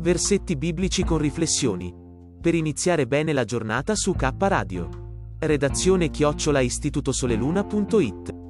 Versetti biblici con riflessioni. Per iniziare bene la giornata su K Radio. Redazione chiocciola istitutosoleluna.it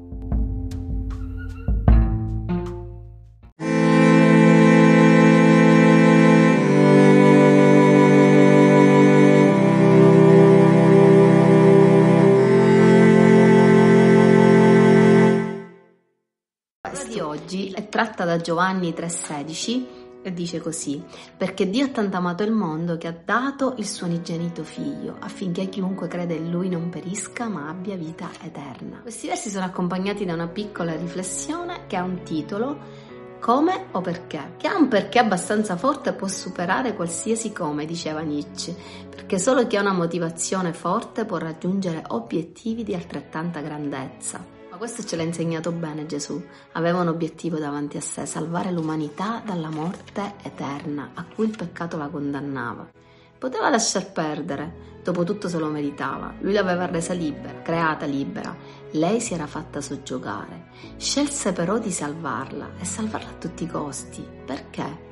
di oggi è tratta da Giovanni 3,16 e dice così, perché Dio ha tanto amato il mondo che ha dato il suo unigenito figlio, affinché chiunque crede in lui non perisca ma abbia vita eterna. Questi versi sono accompagnati da una piccola riflessione che ha un titolo come o perché? Che ha un perché abbastanza forte può superare qualsiasi come, diceva Nietzsche, perché solo chi ha una motivazione forte può raggiungere obiettivi di altrettanta grandezza questo ce l'ha insegnato bene Gesù. Aveva un obiettivo davanti a sé, salvare l'umanità dalla morte eterna a cui il peccato la condannava. Poteva lasciar perdere, dopo tutto se lo meritava. Lui l'aveva resa libera, creata libera. Lei si era fatta soggiogare. Scelse però di salvarla e salvarla a tutti i costi. Perché?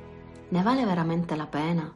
Ne vale veramente la pena?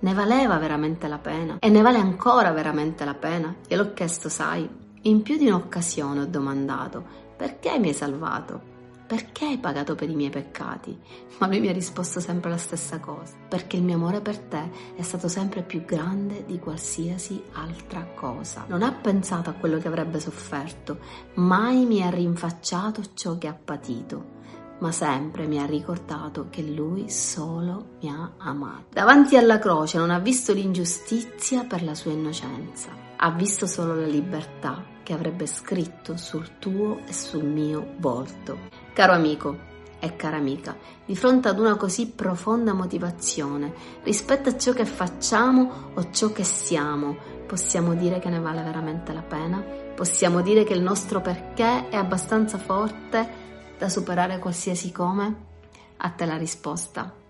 Ne valeva veramente la pena? E ne vale ancora veramente la pena? Gliel'ho chiesto, sai, in più di un'occasione ho domandato perché mi hai salvato? Perché hai pagato per i miei peccati? Ma lui mi ha risposto sempre la stessa cosa, perché il mio amore per te è stato sempre più grande di qualsiasi altra cosa. Non ha pensato a quello che avrebbe sofferto, mai mi ha rinfacciato ciò che ha patito ma sempre mi ha ricordato che lui solo mi ha amato. Davanti alla croce non ha visto l'ingiustizia per la sua innocenza, ha visto solo la libertà che avrebbe scritto sul tuo e sul mio volto. Caro amico e cara amica, di fronte ad una così profonda motivazione rispetto a ciò che facciamo o ciò che siamo, possiamo dire che ne vale veramente la pena? Possiamo dire che il nostro perché è abbastanza forte da superare qualsiasi come? A te la risposta.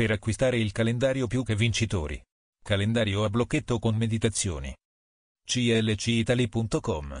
Per acquistare il calendario più che vincitori. Calendario a blocchetto con meditazioni. clcitali.com